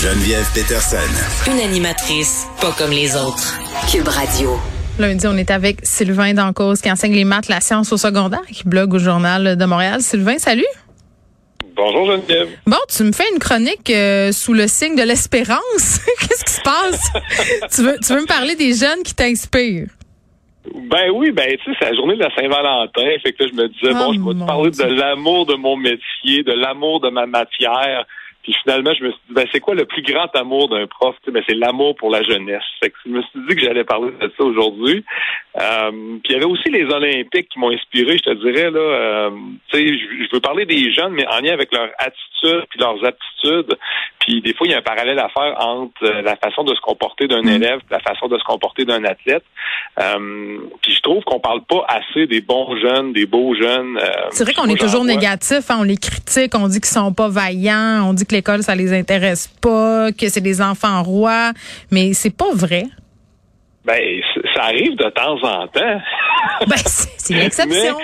Geneviève Peterson. Une animatrice pas comme les autres. Cube Radio. Lundi, on est avec Sylvain Dancause qui enseigne les maths, la science au secondaire, qui blogue au Journal de Montréal. Sylvain, salut. Bonjour Geneviève. Bon, tu me fais une chronique euh, sous le signe de l'espérance. Qu'est-ce qui se passe? tu, veux, tu veux me parler des jeunes qui t'inspirent? Ben oui, ben tu sais, c'est la journée de la Saint-Valentin. Fait que là, je me disais, bon, je vais te parler de l'amour de mon métier, de l'amour de ma matière. Puis finalement, je me suis dit, ben, c'est quoi le plus grand amour d'un prof? Ben, c'est l'amour pour la jeunesse. Fait que je me suis dit que j'allais parler de ça aujourd'hui. Euh, puis il y avait aussi les Olympiques qui m'ont inspiré, je te dirais. là. Euh, tu sais, je veux parler des jeunes, mais en lien avec leur attitude puis leurs aptitudes. Puis des fois, il y a un parallèle à faire entre euh, la façon de se comporter d'un Mm. élève, la façon de se comporter d'un athlète. Euh, puis je trouve qu'on parle pas assez des bons jeunes, des beaux jeunes. C'est vrai qu'on est toujours négatif, hein, on les critique, on dit qu'ils sont pas vaillants, on dit que l'école ça les intéresse pas, que c'est des enfants rois, mais c'est pas vrai. Ben, ça arrive de temps en temps. Ben, c'est c'est l'exception.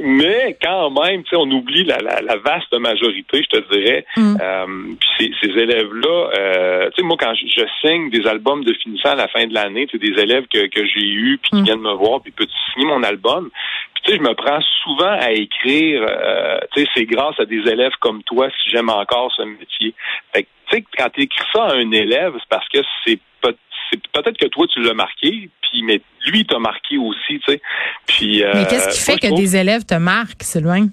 Mais quand même, tu sais, on oublie la, la, la vaste majorité, je te dirais. Mm. Euh, puis ces, ces élèves-là, euh, tu sais, moi, quand je, je signe des albums de finissant à la fin de l'année, tu sais, des élèves que, que j'ai eus, puis qui Mm. viennent me voir, puis peux-tu signer mon album? Tu sais, je me prends souvent à écrire, euh, tu sais, c'est grâce à des élèves comme toi si j'aime encore ce métier. Fait que, tu sais, quand tu écris ça à un élève, c'est parce que c'est peut- c'est peut-être que toi tu l'as marqué, puis mais lui t'a marqué aussi, tu sais. Puis mais euh, qu'est-ce qui fait moi, que trouve- des élèves te marquent, Sylvain?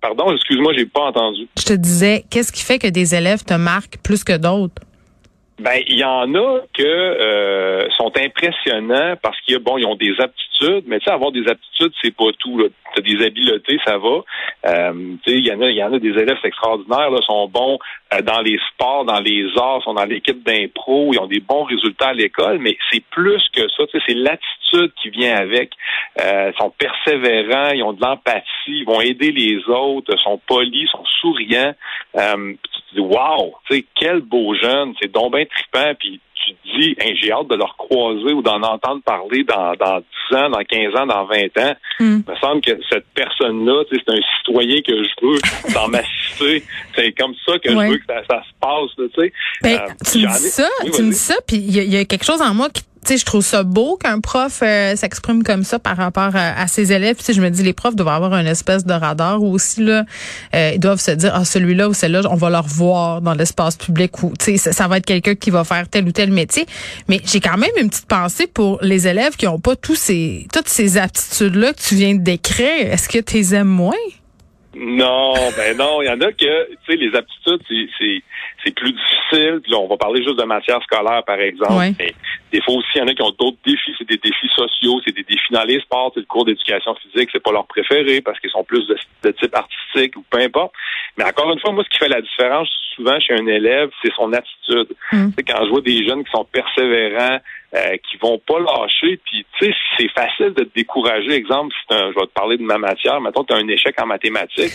Pardon, excuse-moi, j'ai pas entendu. Je te disais, qu'est-ce qui fait que des élèves te marquent plus que d'autres? Ben, il y en a que euh, sont impressionnants parce qu'ils bon, ils ont des aptitudes, mais tu sais, avoir des aptitudes, c'est pas tout. Tu des habiletés, ça va. Euh, tu sais, il y en a, il y en a des élèves extraordinaires, là, sont bons euh, dans les sports, dans les arts, sont dans l'équipe d'impro, ils ont des bons résultats à l'école, mais c'est plus que ça. Tu sais, c'est l'attitude qui vient avec. Euh, ils sont persévérants, ils ont de l'empathie, ils vont aider les autres, sont polis, sont souriants. Euh, tu te dis, wow, tu sais, quel beau jeune, c'est donc bien trippant, puis tu te dis, Hein, j'ai hâte de leur croiser ou d'en entendre parler dans, dans 10 ans, dans 15 ans, dans 20 ans. Hmm. Il me semble que cette personne-là, c'est un citoyen que je veux dans ma cité. C'est comme ça que Ouais. je veux que ça, ça se passe, là. Ben, Euh, tu me dis ça, Oui, tu me vas-y. dis ça, puis il y, y a quelque chose en moi qui, tu sais, je trouve ça beau qu'un prof euh, s'exprime comme ça par rapport à, à ses élèves. Tu je me dis, les profs doivent avoir une espèce de radar ou aussi là, euh, ils doivent se dire, ah celui-là ou celle-là, on va leur voir dans l'espace public ou, tu sais, ça, va être quelqu'un qui va faire tel ou tel métier. Mais j'ai quand même une petite pensée pour les élèves qui ont pas tous ces, toutes ces aptitudes-là que tu viens de décrire. Est-ce que tu les aimes moins? Non, ben non, il y en a que, tu sais, les aptitudes, c'est, c'est, plus difficile. Puis là, on va parler juste de matière scolaire, par exemple. Ouais. Mais des fois aussi, il y en a qui ont d'autres défis. C'est des défis sociaux, c'est des défis dans les sports. C'est le cours d'éducation physique, c'est pas leur préféré parce qu'ils sont plus de, de type artistique ou peu importe. Mais encore une fois, moi, ce qui fait la différence souvent chez un élève, c'est son attitude. Mm. Quand je vois des jeunes qui sont persévérants, euh, qui vont pas lâcher, puis tu sais, c'est facile de te décourager. Exemple, si un- je vais te parler de ma matière, mettons, tu as un échec en mathématiques,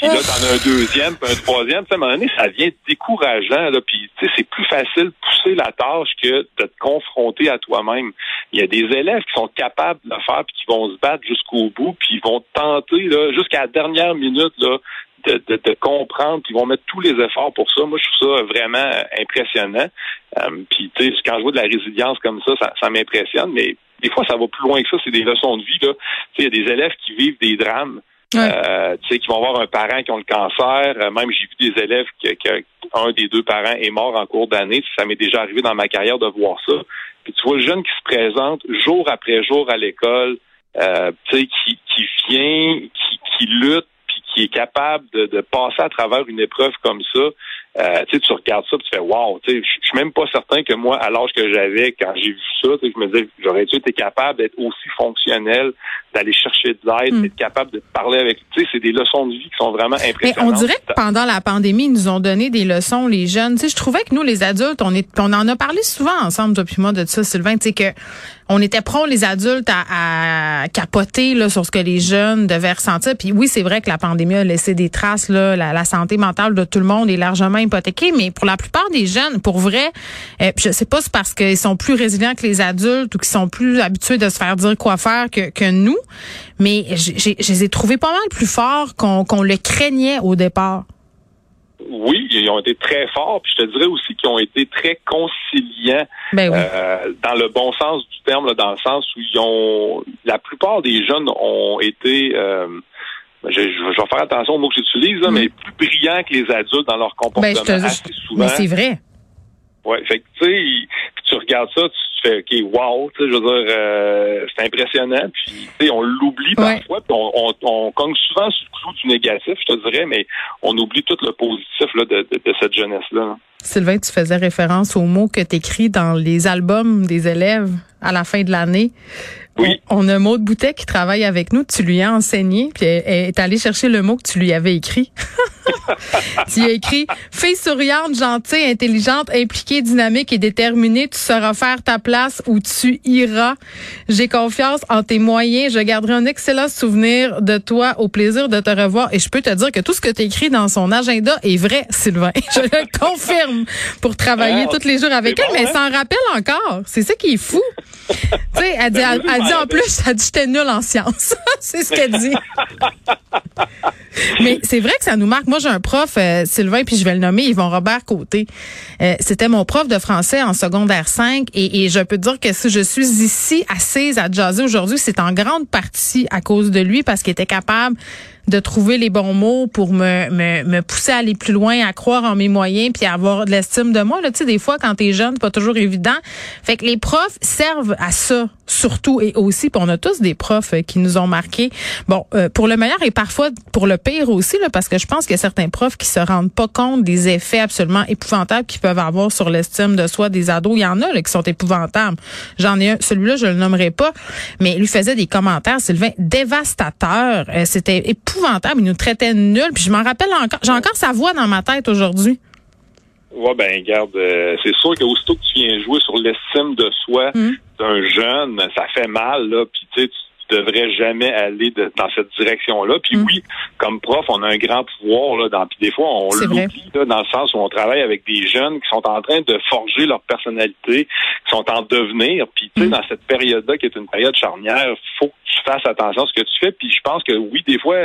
puis là, t'en as un deuxième, puis un troisième, tu sais, à un moment donné, ça devient décourageant, là, puis c'est plus facile de pousser la tâche que de te confronter à toi-même. Il y a des élèves qui sont capables de le faire, puis qui vont se battre jusqu'au bout, puis ils vont tenter, là, jusqu'à la dernière minute, là, de, de, de comprendre, puis ils vont mettre tous les efforts pour ça. Moi, je trouve ça vraiment euh, impressionnant. Euh, puis, tu sais, quand je vois de la résilience comme ça, ça, ça m'impressionne, mais des fois, ça va plus loin que ça. C'est des leçons de vie, là. Il y a des élèves qui vivent des drames. Euh, tu sais, qui vont avoir un parent qui ont le cancer. Euh, même j'ai vu des élèves que un des deux parents est mort en cours d'année. Ça m'est déjà arrivé dans ma carrière de voir ça. Puis tu vois le jeune qui se présente jour après jour à l'école, euh, tu sais, qui, qui vient, qui, qui lutte, puis qui est capable de, de passer à travers une épreuve comme ça. Euh, tu sais, tu regardes ça, puis tu fais wow. Tu sais, je suis même pas certain que moi, à l'âge que j'avais, quand j'ai vu ça, tu sais, je me disais, j'aurais dû été capable d'être aussi fonctionnel, d'aller chercher de l'aide, Mm. d'être capable de parler avec. Tu sais, c'est des leçons de vie qui sont vraiment Mais impressionnantes. on dirait que pendant la pandémie, ils nous ont donné des leçons, les jeunes. Tu sais, je trouvais que nous, les adultes, on est, on en a parlé souvent ensemble, toi puis moi, de ça, Sylvain. Tu sais que on était prêts, les adultes, à, à capoter là, sur ce que les jeunes devaient ressentir. Puis oui, c'est vrai que la pandémie a laissé des traces. Là, la, la santé mentale de tout le monde est largement hypothéquée. Mais pour la plupart des jeunes, pour vrai, euh, je sais pas, c'est parce qu'ils sont plus résilients que les adultes ou qu'ils sont plus habitués de se faire dire quoi faire que, que nous. Mais je les ai trouvés pas mal plus forts qu'on le craignait au départ. oui, ils ont été très forts, puis je te dirais aussi qu'ils ont été très conciliants Ben oui. euh, dans le bon sens du terme, là, dans le sens où ils ont la plupart des jeunes ont été euh, je, je, je vais faire attention aux mots que j'utilise, là, Mm. mais plus brillants que les adultes dans leur comportement Ben, je te- assez souvent. Mais c'est vrai. Ouais, fait que tu sais, tu regardes ça, tu fais OK, wow, tu sais, je veux dire, euh, c'est impressionnant. Puis tu sais, on l'oublie Ouais. parfois, puis on, on, on cogne souvent sur le clou du négatif, je te dirais, mais on oublie tout le positif là, de, de, de cette jeunesse-là. là. Sylvain, tu faisais référence aux mots que tu écris dans les albums des élèves à la fin de l'année. Oui. On, a Maud Boutet qui travaille avec nous. Tu lui as enseigné, puis elle, elle est allée chercher le mot que tu lui avais écrit. tu as écrit Fille souriante, gentille, intelligente, impliquée, dynamique et déterminée, tu sauras faire ta place où tu iras. J'ai confiance en tes moyens. Je garderai un excellent souvenir de toi. Au plaisir de te revoir. Et je peux te dire que tout ce que tu écrit dans son agenda est vrai, Sylvain. Je le confirme pour travailler Ah, tous les jours avec elle, bon, mais elle hein? s'en rappelle encore. C'est ça qui est fou. Tu sais, elle dit, Ben, elle, dit en plus, elle dit j'étais nulle en sciences. c'est ce qu'elle dit. Mais c'est vrai que ça nous marque. Moi, j'ai un prof, euh, Sylvain, puis je vais le nommer, Yvon Robert Côté. Euh, C'était mon prof de français en secondaire 5 et, et je peux dire que si je suis ici assise à jaser aujourd'hui, c'est en grande partie à cause de lui parce qu'il était capable de trouver les bons mots pour me, me, me pousser à aller plus loin, à croire en mes moyens, puis à avoir de l'estime de moi. Là, tu sais, des fois, quand t'es jeune, pas toujours évident. Fait que les profs servent à ça, surtout et aussi. Puis on a tous des profs euh, qui nous ont marqués. Bon, euh, pour le meilleur et parfois pour le pire aussi, là, parce que je pense qu'il y a certains profs qui se rendent pas compte des effets absolument épouvantables qu'ils peuvent avoir sur l'estime de soi des ados. Il y en a là, qui sont épouvantables. J'en ai un, celui-là, je le nommerai pas, mais il lui faisait des commentaires, Sylvain, dévastateurs. Euh, C'était épouvantable. Il nous traitait de nuls. Puis je m'en rappelle encore. J'ai encore sa voix dans ma tête aujourd'hui. Ouais, ben garde, euh, c'est sûr qu'aussitôt que tu viens jouer sur l'estime de soi Mm. d'un jeune, ça fait mal, là, puis tu sais, tu devrais jamais aller de- dans cette direction-là. Puis Mm. oui, comme prof, on a un grand pouvoir, là, dans, puis des fois, on l'oublie, là, dans le sens où on travaille avec des jeunes qui sont en train de forger leur personnalité, qui sont en devenir, puis tu sais, Mm. dans cette période-là, qui est une période charnière, faut que tu fasses attention à ce que tu fais, puis je pense que oui, des fois,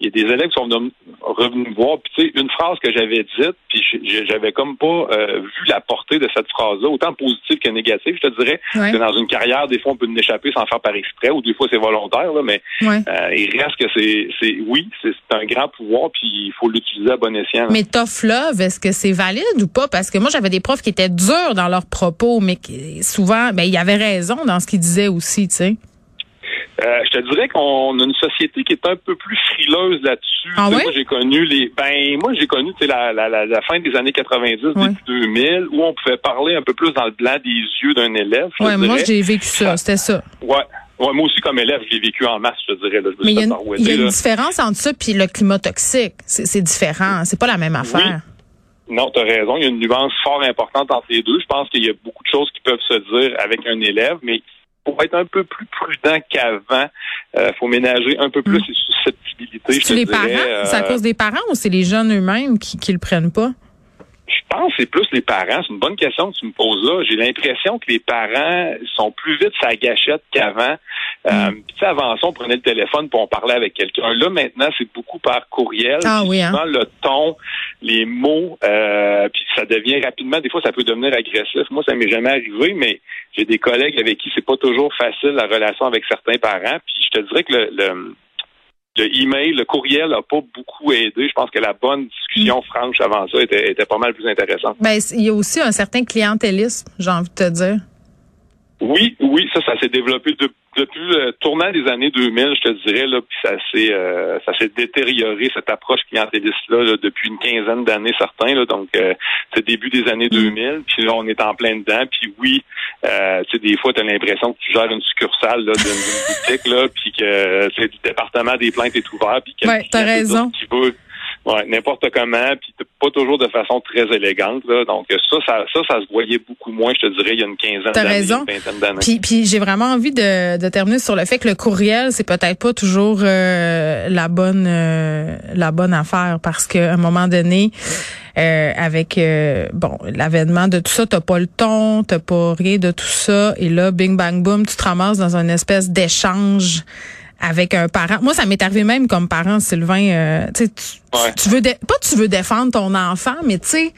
il y a des élèves qui sont venus- revenus me voir, puis tu sais, une phrase que j'avais dite, puis j'avais comme pas euh, vu la portée de cette phrase-là, autant positive que négative, je te dirais. Ouais. que dans une carrière, des fois, on peut en échapper sans faire par exprès, ou des fois, c'est volontaire, là, mais Ouais. euh, il reste que c'est, c'est oui, c'est un grand pouvoir, puis il faut l'utiliser à bon escient. là. Mais tough love, est-ce que c'est valide ou pas? Parce que moi, j'avais des profs qui étaient durs dans leurs propos, mais qui, souvent, ben, ils avaient raison dans ce qu'ils disaient aussi, tu sais. Euh, je te dirais qu'on a une société qui est un peu plus frileuse là-dessus. Ah ouais? Moi, j'ai connu les. Ben, moi, j'ai connu la, la, la, la fin des années 90, Ouais. début 2000, où on pouvait parler un peu plus dans le blanc des yeux d'un élève. Ouais, moi, j'ai vécu ça, c'était ça. Ouais. Ouais, moi aussi, comme élève, je l'ai vécu en masse, je te dirais. Là. Je me Mais il y a une, y a différence entre ça puis le climat toxique. C'est c'est différent. C'est pas la même affaire. Non, tu as raison. Il y a une nuance fort importante entre les deux. Je pense qu'il y a beaucoup de choses qui peuvent se dire avec un élève, mais pour être un peu plus prudent qu'avant, il faut ménager un peu plus les susceptibilités. C'est les dirais, parents? C'est à euh, cause des parents ou c'est les jeunes eux-mêmes qui, qui le prennent pas? Je pense que c'est plus les parents. C'est une bonne question que tu me poses là. J'ai l'impression que les parents sont plus vite sa gâchette qu'avant. Euh, puis, tu sais, avant ça, on prenait le téléphone pour on parlait avec quelqu'un. Là, maintenant, c'est beaucoup par courriel. Ah oui, hein? le ton, les mots, euh, puis ça devient rapidement, des fois, ça peut devenir agressif. Moi, ça m'est jamais arrivé, mais j'ai des collègues avec qui c'est pas toujours facile la relation avec certains parents. Puis je te dirais que le, le le email, le courriel n'a pas beaucoup aidé. Je pense que la bonne discussion franche avant ça était, était pas mal plus intéressante. Ben, il y a aussi un certain clientélisme, j'ai envie de te dire. Oui, oui, ça, ça s'est développé de- depuis le tournant des années 2000, je te dirais, là, puis ça s'est euh, ça s'est détérioré cette approche clientéliste-là là, depuis une quinzaine d'années certains. Là, donc, euh, c'est début des années 2000, puis là, on est en plein dedans. Puis oui, euh, tu sais, des fois, tu as l'impression que tu gères une succursale là, d'une boutique, là, puis que le département des plaintes est ouvert, puis que Ouais, t'as raison. veut. Ouais, n'importe comment, puis pas toujours de façon très élégante. Là. Donc ça, ça, ça, ça se voyait beaucoup moins, je te dirais, il y a une quinzaine d'années, une vingtaine d'années. Puis, puis j'ai vraiment envie de, de terminer sur le fait que le courriel, c'est peut-être pas toujours euh, la bonne euh, la bonne affaire parce qu'à un moment donné, euh, avec euh, bon l'avènement de tout ça, t'as pas le ton, t'as pas rien de tout ça, et là, bing bang boom, tu te ramasses dans une espèce d'échange avec un parent. Moi, ça m'est arrivé même comme parent, Sylvain. Euh, tu, tu veux pas tu veux défendre ton enfant, mais tu sais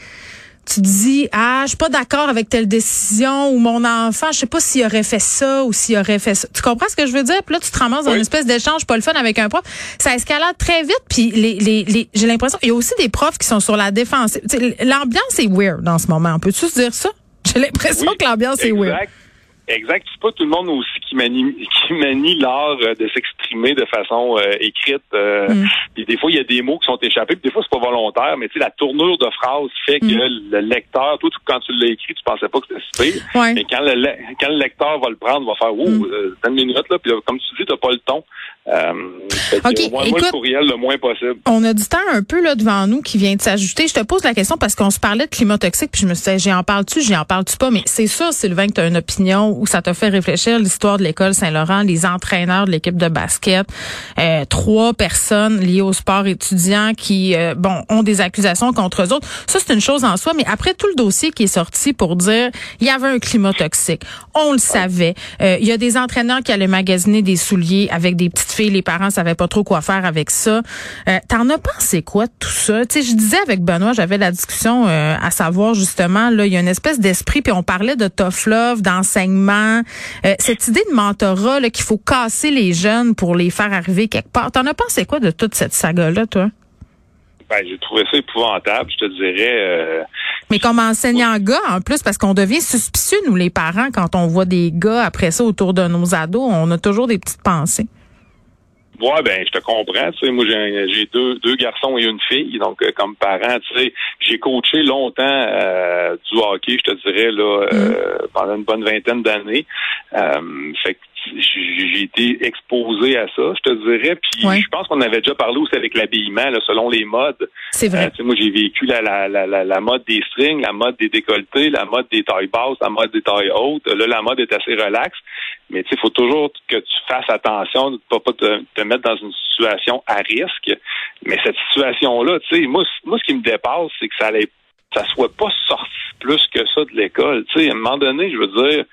tu dis ah je suis pas d'accord avec telle décision ou mon enfant je sais pas s'il aurait fait ça ou s'il aurait fait ça. Tu comprends ce que je veux dire? Puis là tu te ramasses dans une espèce d'échange pas le fun avec un prof. Ça escalade très vite puis les, les, les j'ai l'impression il y a aussi des profs qui sont sur la défense l'ambiance est weird dans ce moment. On peut tu dire ça? J'ai l'impression que l'ambiance est weird Exact. C'est pas tout le monde aussi qui manie, qui manie l'art euh, de s'exprimer de façon euh, écrite. Euh, mm. des fois, il y a des mots qui sont échappés, puis des fois, c'est pas volontaire, mais tu sais, la tournure de phrase fait que mm. le lecteur, toi, quand tu l'as écrit, tu pensais pas que c'était si Mais quand le, quand le lecteur va le prendre, va faire, oh, mm. une minute, là, puis comme tu dis, t'as pas le ton. Euh, okay, moins, écoute, le courriel le moins possible. On a du temps un peu là devant nous qui vient de s'ajouter. Je te pose la question parce qu'on se parlait de climat toxique, puis je me suis dit, j'en parle-tu, j'en parle-tu pas, mais c'est sûr, Sylvain, que tu as une opinion où ça t'a fait réfléchir l'histoire de l'école Saint-Laurent, les entraîneurs de l'équipe de basket, euh, trois personnes liées au sport étudiant qui, euh, bon, ont des accusations contre eux autres. Ça, c'est une chose en soi, mais après tout le dossier qui est sorti pour dire, il y avait un climat toxique, on le savait. Euh, il y a des entraîneurs qui allaient magasiner des souliers avec des petites les parents savaient pas trop quoi faire avec ça. Euh, T'en as pensé quoi de tout ça? Tu sais, je disais avec Benoît, j'avais la discussion euh, à savoir justement, là, il y a une espèce d'esprit, puis on parlait de tough love, d'enseignement, euh, cette idée de mentorat qu'il faut casser les jeunes pour les faire arriver quelque part. T'en as pensé quoi de toute cette saga-là, toi? Ben, j'ai trouvé ça épouvantable, je te dirais. Euh, Mais comme enseignant gars, en plus, parce qu'on devient suspicieux, nous, les parents, quand on voit des gars après ça autour de nos ados, on a toujours des petites pensées. Ouais, ben je te comprends. Tu sais, moi j'ai deux, deux garçons et une fille, donc euh, comme parent, tu sais, j'ai coaché longtemps euh, du hockey, je te dirais là, euh, mm. pendant une bonne vingtaine d'années. fait que j'ai été exposé à ça, je te dirais. Puis je pense qu'on avait déjà parlé aussi avec l'habillement, selon les modes. C'est vrai. moi, j'ai vécu la, la, la, la, mode des strings, la mode des décolletés, la mode des tailles basses, la mode des tailles hautes. Là, la mode est assez relaxe. Mais il faut toujours que tu fasses attention de ne pas te, te, mettre dans une situation à risque. Mais cette situation-là, tu sais, moi, moi, ce qui me dépasse, c'est que ça allait ça soit pas sorti plus que ça de l'école. Tu sais, à un moment donné, je veux dire,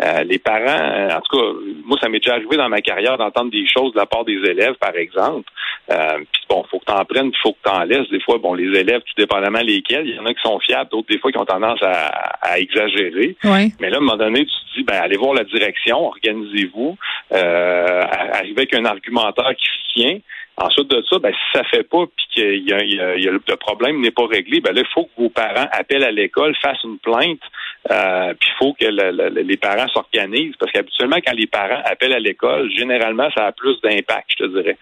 euh, les parents, euh, en tout cas, moi, ça m'est déjà arrivé dans ma carrière d'entendre des choses de la part des élèves, par exemple. Euh, puis bon, faut que t'en prennes, faut que t'en laisses. Des fois, bon, les élèves, tout dépendamment lesquels, il y en a qui sont fiables, d'autres des fois qui ont tendance à, exagérer. Mais là, à un moment donné, tu te dis, ben, allez voir la direction, organisez-vous, euh, arrivez avec un argumentaire qui se tient. Ensuite de ça, ben, si ça fait pas puis qu'il y a, le problème n'est pas réglé, ben là, il faut que vos parents appellent à l'école, fassent une plainte, euh, puis il faut que les parents s'organisent parce qu'habituellement, quand les parents appellent à l'école, généralement, ça a plus d'impact, je te dirais.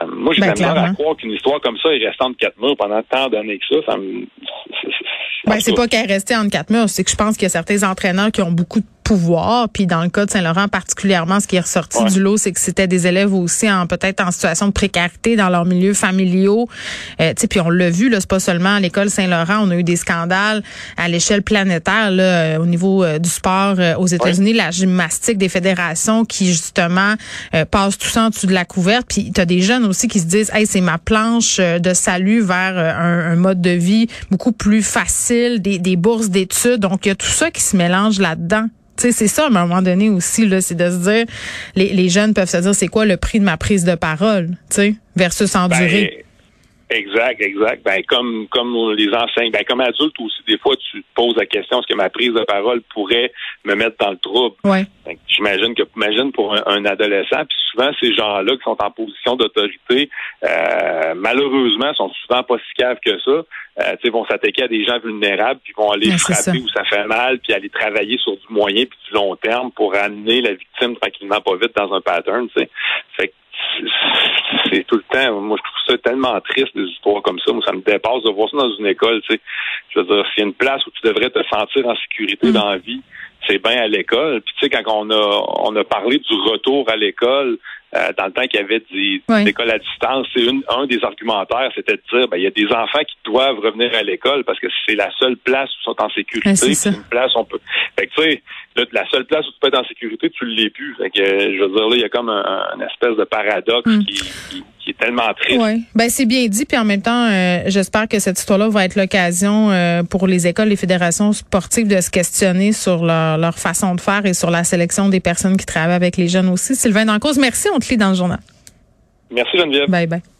Euh, moi, j'ai ben, tellement à croire qu'une histoire comme ça est restée entre quatre murs pendant tant d'années que ça. ça me, ben, c'est pas qu'elle est restée entre quatre murs, c'est que je pense qu'il y a certains entraîneurs qui ont beaucoup de pouvoir. Puis dans le cas de Saint-Laurent particulièrement, ce qui est ressorti du lot, c'est que c'était des élèves aussi en peut-être en situation de précarité dans leurs milieux familiaux. Euh, puis on l'a vu, là, c'est pas seulement à l'école Saint-Laurent, on a eu des scandales à l'échelle planétaire là, euh, au niveau euh, du sport euh, aux États-Unis, la gymnastique des fédérations qui justement passent tout ça en dessous de la couverte. Puis tu as des jeunes aussi qui se disent, hey, c'est ma planche de salut vers un, un, mode de vie beaucoup plus facile, des, des bourses d'études. Donc il y a tout ça qui se mélange là-dedans c'est ça à un moment donné aussi, là, c'est de se dire, les, les jeunes peuvent se dire, c'est quoi le prix de ma prise de parole, tu sais, versus endurer? Ben, exact, exact. Ben comme comme les enseignants, ben comme adulte aussi, des fois tu te poses la question est-ce que ma prise de parole pourrait me mettre dans le trouble? Ouais. J'imagine que imagine pour un, adolescent, puis souvent ces gens-là qui sont en position d'autorité, euh, malheureusement, sont souvent pas si caves que ça euh, vont s'attaquer à des gens vulnérables, puis vont aller frapper où ça fait mal, puis aller travailler sur du moyen puis du long terme pour amener la victime tranquillement pas vite dans un pattern. T'sais. Fait c'est tout le temps. Moi, je trouve ça tellement triste des histoires comme ça. Moi, ça me dépasse de voir ça dans une école. sais. Je veux dire, s'il y a une place où tu devrais te sentir en sécurité mm. dans la vie, c'est bien à l'école. Puis tu sais, quand on a on a parlé du retour à l'école, euh, dans le temps qu'il y avait des, écoles à distance, c'est un des argumentaires, c'était de dire ben il y a des enfants qui doivent revenir à l'école parce que c'est la seule place où ils sont en sécurité. c'est une place on peut. Fait que tu sais, la seule place où tu peux être en sécurité, tu l'es plus. Fait que je veux dire là, il y a comme un, espèce de paradoxe mm. qui qui est tellement triste. Oui, ben c'est bien dit. Puis en même temps, euh, j'espère que cette histoire-là va être l'occasion euh, pour les écoles, les fédérations sportives de se questionner sur leur, leur façon de faire et sur la sélection des personnes qui travaillent avec les jeunes aussi. Sylvain Dancause, merci. On te lit dans le journal. Merci Geneviève. Bye bye.